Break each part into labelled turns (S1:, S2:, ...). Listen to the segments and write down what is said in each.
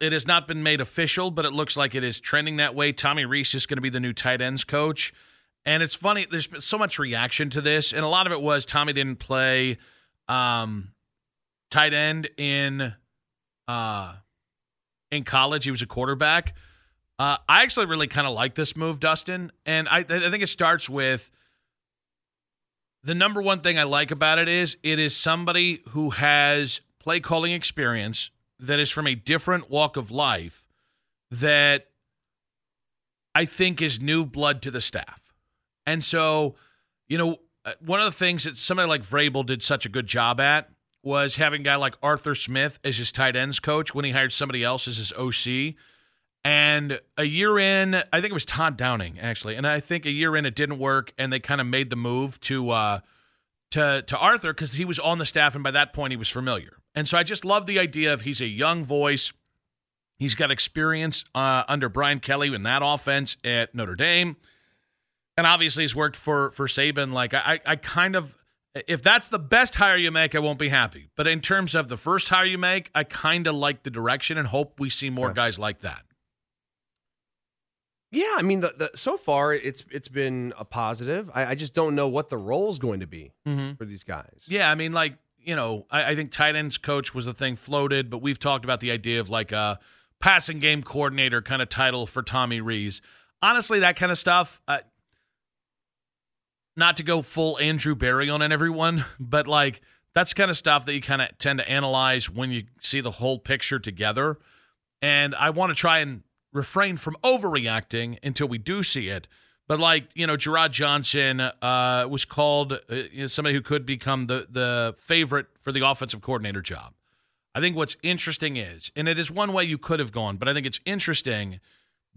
S1: it has not been made official, but it looks like it is trending that way. Tommy Rees is going to be the new tight ends coach. And it's funny, there's been so much reaction to this, and a lot of it was Tommy didn't play um, tight end in uh, in college. He was a quarterback. Uh, I actually really kind of like this move, Dustin, and I, I think it starts with the number one thing I like about it is it is somebody who has play calling experience that is from a different walk of life that I think is new blood to the staff. And so, you know, uh, one of the things that somebody like Vrabel did such a good job at was having a guy like Arthur Smith as his tight ends coach when he hired somebody else as his OC. And a year in, I think it was Todd Downing actually, and I think a year in it didn't work, and they kind of made the move to uh, to to Arthur because he was on the staff, and by that point he was familiar. And so I just love the idea of he's a young voice. He's got experience uh, under Brian Kelly in that offense at Notre Dame, and obviously he's worked for for Saban. Like I, I kind of, if that's the best hire you make, I won't be happy. But in terms of the first hire you make, I kind of like the direction and hope we see more yeah. guys like that.
S2: Yeah, I mean, the, the, so far it's it's been a positive. I, I just don't know what the role is going to be mm-hmm. for these guys.
S1: Yeah, I mean, like you know, I, I, think tight ends coach was the thing floated, but we've talked about the idea of like a passing game coordinator kind of title for Tommy Rees. Honestly, that kind of stuff. Uh, not to go full Andrew Berry on everyone, but like that's kind of stuff that you kind of tend to analyze when you see the whole picture together. And I want to try and refrain from overreacting until we do see it. But like you know, Jerrod Johnson uh, was called uh, you know, somebody who could become the the favorite for the offensive coordinator job. I think what's interesting is, and it is one way you could have gone, but I think it's interesting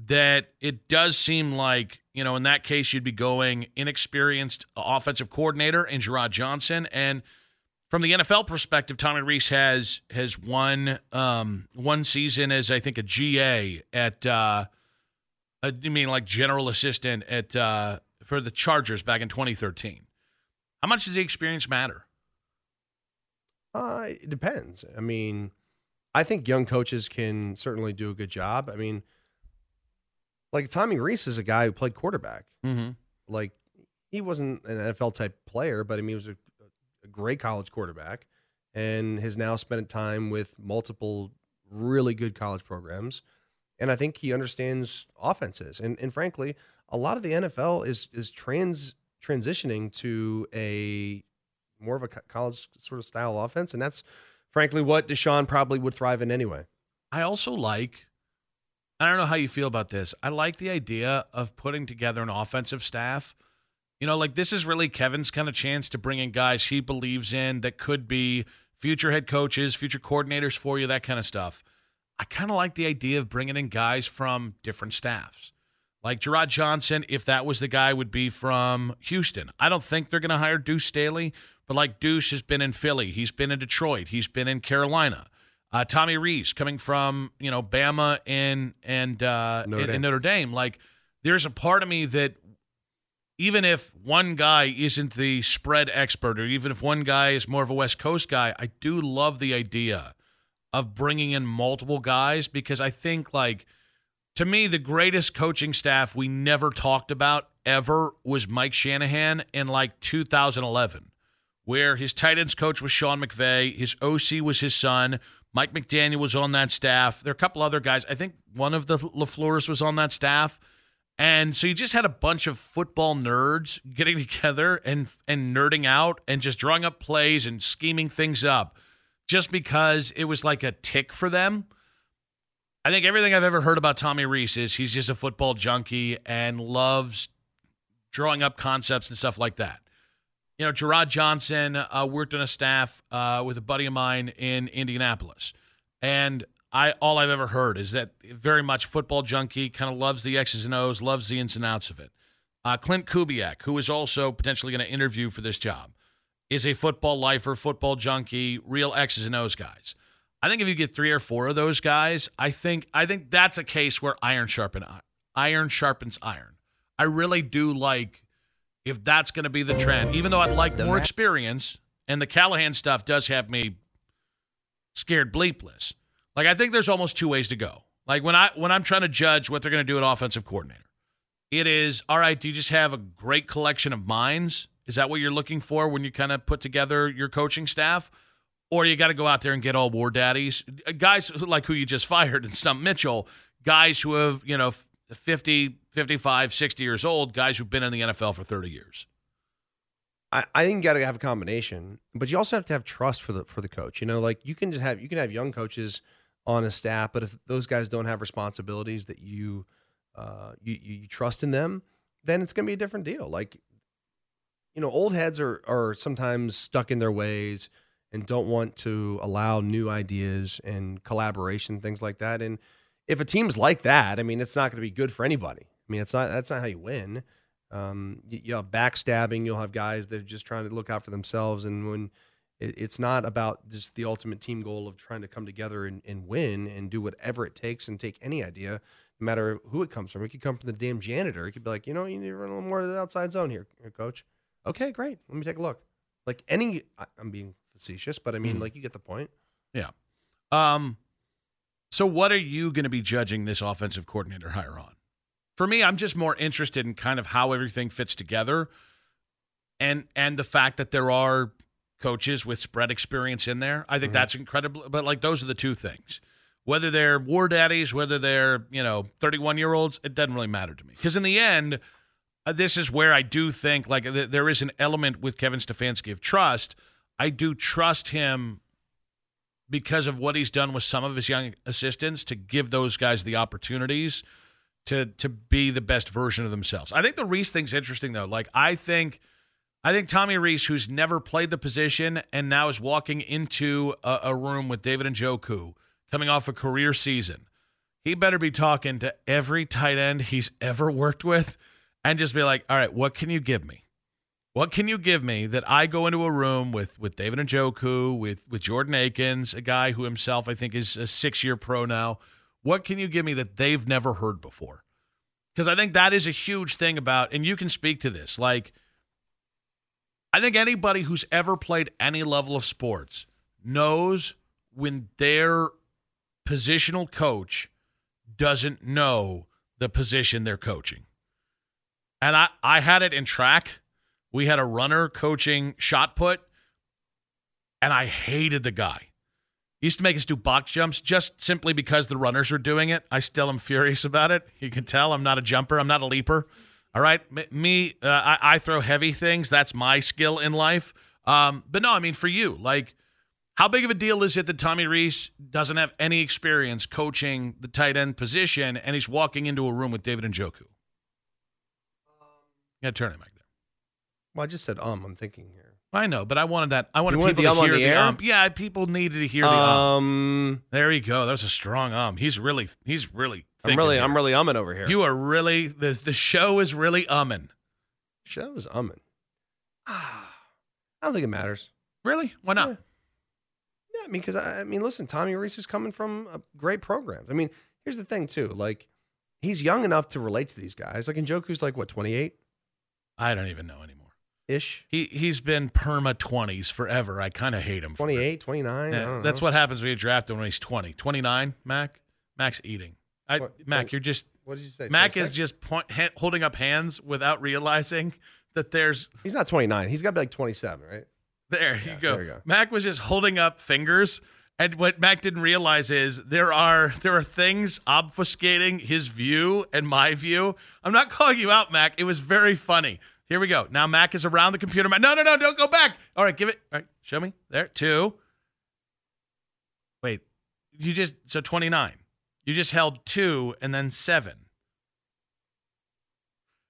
S1: that it does seem like you know in that case you'd be going inexperienced offensive coordinator in Jerrod Johnson, and from the NFL perspective, Tommy Rees has has won um, one season as I think a GA at. Uh, uh, you mean like general assistant at uh, for the Chargers back in 2013? How much does the experience matter?
S2: Uh, it depends. I mean, I think young coaches can certainly do a good job. I mean, like Tommy Rees is a guy who played quarterback. Mm-hmm. Like he wasn't an NFL type player, but I mean, he was a, a great college quarterback and has now spent time with multiple really good college programs and I think he understands offenses. And and frankly, a lot of the NFL is is trans transitioning to a more of a college sort of style offense, and that's frankly what Deshaun probably would thrive in anyway.
S1: I also like. I don't know how you feel about this. I like the idea of putting together an offensive staff. You know, like this is really Kevin's kind of chance to bring in guys he believes in that could be future head coaches, future coordinators for you, that kind of stuff. I kind of like the idea of bringing in guys from different staffs. Like Jerrod Johnson, if that was the guy, would be from Houston. I don't think they're going to hire Deuce Staley, but like Deuce has been in Philly, he's been in Detroit, he's been in Carolina. Uh, Tommy Rees coming from you know Bama and and uh, Notre, Dame. Notre Dame. Like there's a part of me that even if one guy isn't the spread expert, or even if one guy is more of a West Coast guy, I do love the idea of bringing in multiple guys because I think like to me the greatest coaching staff we never talked about ever was Mike Shanahan in like 2011 where his tight ends coach was Sean McVay, his OC was his son, Mike McDaniel was on that staff. There are a couple other guys. I think one of the LaFleurs was on that staff. And so you just had a bunch of football nerds getting together and and nerding out and just drawing up plays and scheming things up just because it was like a tick for them. I think everything I've ever heard about Tommy Rees is he's just a football junkie and loves drawing up concepts and stuff like that. You know, Jerrod Johnson uh, worked on a staff uh, with a buddy of mine in Indianapolis, and I all I've ever heard is that very much football junkie, kind of loves the X's and O's, loves the ins and outs of it. Uh, Klint Kubiak, who is also potentially going to interview for this job, is a football lifer, football junkie, real X's and O's guys. I think if you get three or four of those guys, I think I think that's a case where iron sharpen iron sharpens iron. I really do like if that's going to be the trend. Even though I'd like more experience, and the Callahan stuff does have me scared bleepless. Like I think there's almost two ways to go. Like when I when I'm trying to judge what they're going to do at offensive coordinator, it is all right. Do you just have a great collection of minds? Is that what you're looking for when you kind of put together your coaching staff? Or you got to go out there and get all war daddies, guys who, like who you just fired and Stump Mitchell, guys who have, you know, 50, 55, 60 years old, guys who've been in the NFL for 30 years.
S2: I, I think you got to have a combination, but you also have to have trust for the for the coach. You know, like you can just have you can have young coaches on a staff, but if those guys don't have responsibilities that you uh, you, you trust in them, then it's going to be a different deal. Like, you know, old heads are are sometimes stuck in their ways and don't want to allow new ideas and collaboration, things like that. And if a team's like that, I mean, it's not going to be good for anybody. I mean, it's not that's not how you win. Um, you, you have backstabbing. You'll have guys that are just trying to look out for themselves, and when it, it's not about just the ultimate team goal of trying to come together and, and win and do whatever it takes and take any idea, no matter who it comes from. It could come from the damn janitor. It could be like, you know, you need to run a little more of the outside zone here coach. Okay, great. Let me take a look. Like any, I, I'm being facetious, but I mean, mm. like you get the point.
S1: Yeah. Um. So, what are you going to be judging this offensive coordinator hire on? For me, I'm just more interested in kind of how everything fits together and and the fact that there are coaches with spread experience in there. I think mm-hmm. that's incredible. But like those are the two things. Whether they're war daddies, whether they're, you know, 31 year olds, it doesn't really matter to me. Because in the end, uh, this is where I do think like th- there is an element with Kevin Stefanski of trust. I do trust him because of what he's done with some of his young assistants to give those guys the opportunities to to be the best version of themselves. I think the Rees thing's interesting though. Like I think I think Tommy Rees, who's never played the position and now is walking into a, a room with David Njoku, coming off a career season, he better be talking to every tight end he's ever worked with and just be like, all right, what can you give me? What can you give me that I go into a room with with David and Njoku, with with Jordan Akins, a guy who himself I think is a six year pro now, what can you give me that they've never heard before? Because I think that is a huge thing about, and you can speak to this. Like, I think anybody who's ever played any level of sports knows when their positional coach doesn't know the position they're coaching. And I, I had it in track. We had a runner coaching shot put, and I hated the guy. He used to make us do box jumps just simply because the runners were doing it. I still am furious about it. You can tell I'm not a jumper. I'm not a leaper. All right, me, uh, I, I, throw heavy things. That's my skill in life. Um, but no, I mean for you, like, how big of a deal is it that Tommy Rees doesn't have any experience coaching the tight end position, and he's walking into a room with David Njoku? Yeah, turn it back there.
S2: Well, I just said um. I'm thinking here.
S1: I know, but I wanted that. I wanted people to hear the, the um. Yeah, people needed to hear the um. um. There you go. That was a strong um. He's really, he's really.
S2: I'm really, here. I'm really umming over here.
S1: You are really the the show is really umming.
S2: Show is umming. Ah, I don't think it matters.
S1: Really? Why not?
S2: Yeah, yeah I mean, because I, I mean, listen, Tommy Rees is coming from a great program. I mean, here's the thing too. Like, he's young enough to relate to these guys. Like, Njoku's like what, 28?
S1: I don't even know anymore
S2: ish.
S1: He he's been perma 20s forever. I kind of hate him.
S2: 28, 29.
S1: Yeah, that's what happens when you draft him when he's 20. 29, Mac. Mac's eating. I, what, Mac, what, you're just
S2: What did you say?
S1: Mac 26? is just point, ha, holding up hands without realizing that there's
S2: He's not 29. He's got to be like 27, right?
S1: There, yeah, you go. there you go. Mac was just holding up fingers and what Mac didn't realize is there are there are things obfuscating his view and my view. I'm not calling you out, Mac. It was very funny. Here we go. Now Mac is around the computer. No, no, no, don't go back. All right, give it. All right, show me. There, two. Wait, you just, so 29. You just held two and then seven.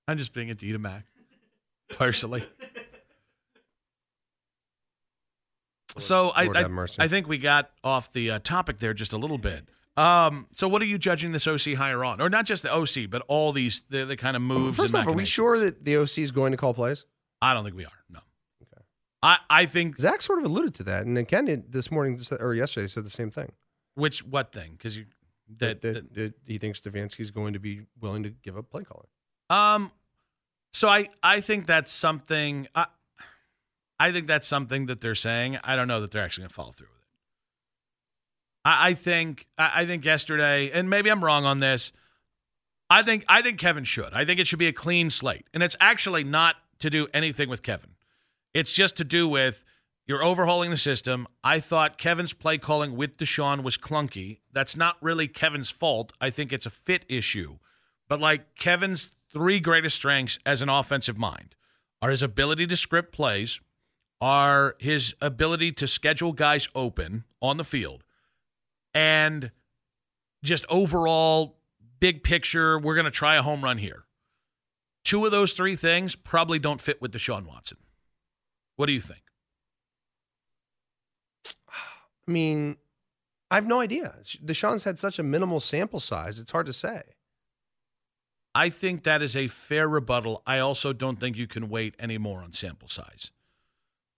S1: I'm just being a D to Mac, partially. so I, I, I, think we got off the uh, topic there just a little bit. Um, so what are you judging this OC hire on, or not just the OC, but all these the, the kind of moves?
S2: First off, are we sure that the OC is going to call plays?
S1: I don't think we are. No. Okay. I I think
S2: Zach sort of alluded to that, and then Ken this morning or yesterday said the same thing.
S1: Which what thing? Because you that, that,
S2: that, that he thinks Stefanski's going to be willing to give up play calling.
S1: Um, so I I think that's something. I, I think that's something that they're saying. I don't know that they're actually going to follow through with I, I think I, I think yesterday, and maybe I'm wrong on this. I think I think Kevin should. I think it should be a clean slate, and it's actually not to do anything with Kevin. It's just to do with you're overhauling the system. I thought Kevin's play calling with Deshaun was clunky. That's not really Kevin's fault. I think it's a fit issue. But like Kevin's three greatest strengths as an offensive mind are his ability to script plays, are his ability to schedule guys open on the field, and just overall big picture, we're going to try a home run here. Two of those three things probably don't fit with Deshaun Watson. What do you think?
S2: I mean, I have no idea. Deshaun's had such a minimal sample size; it's hard to say.
S1: I think that is a fair rebuttal. I also don't think you can wait any more on sample size.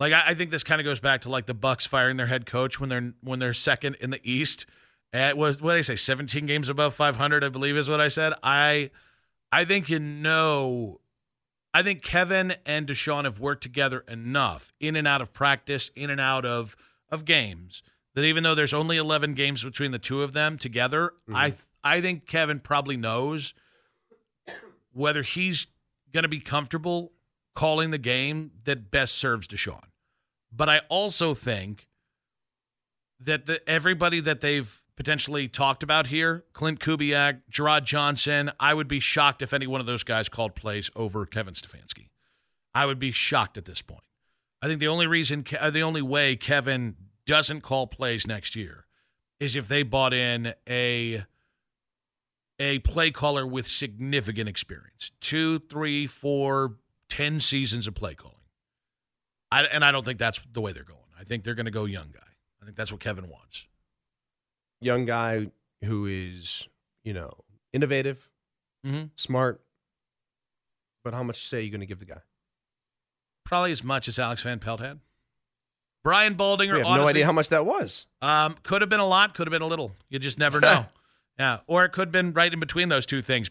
S1: Like I, I think this kind of goes back to like the Bucks firing their head coach when they're when they're second in the East. It was what did I say? 17 games above 500, I believe is what I said. I I think you know I think Kevin and Deshaun have worked together enough in and out of practice, in and out of of games that even though there's only 11 games between the two of them together, mm-hmm. I I think Kevin probably knows whether he's going to be comfortable calling the game that best serves Deshaun. But I also think that the, everybody that they've potentially talked about here Klint Kubiak, Jerrod Johnson, I would be shocked if any one of those guys called plays over Kevin Stefanski. I would be shocked at this point. I think the only reason, uh, the only way Kevin doesn't call plays next year is if they bought in a a play caller with significant experience two, three, four, ten seasons of play calling. I, and I don't think that's the way they're going. I think they're going to go young guy. I think that's what Kevin wants.
S2: Young guy who is, you know, innovative, mm-hmm. smart. But how much say are you going to give the guy?
S1: Probably as much as Alex Van Pelt had. Brian Baldinger.
S2: We have honestly, no idea how much that was.
S1: Um, could have been a lot, could have been a little. You just never know. yeah, or it could have been right in between those two things.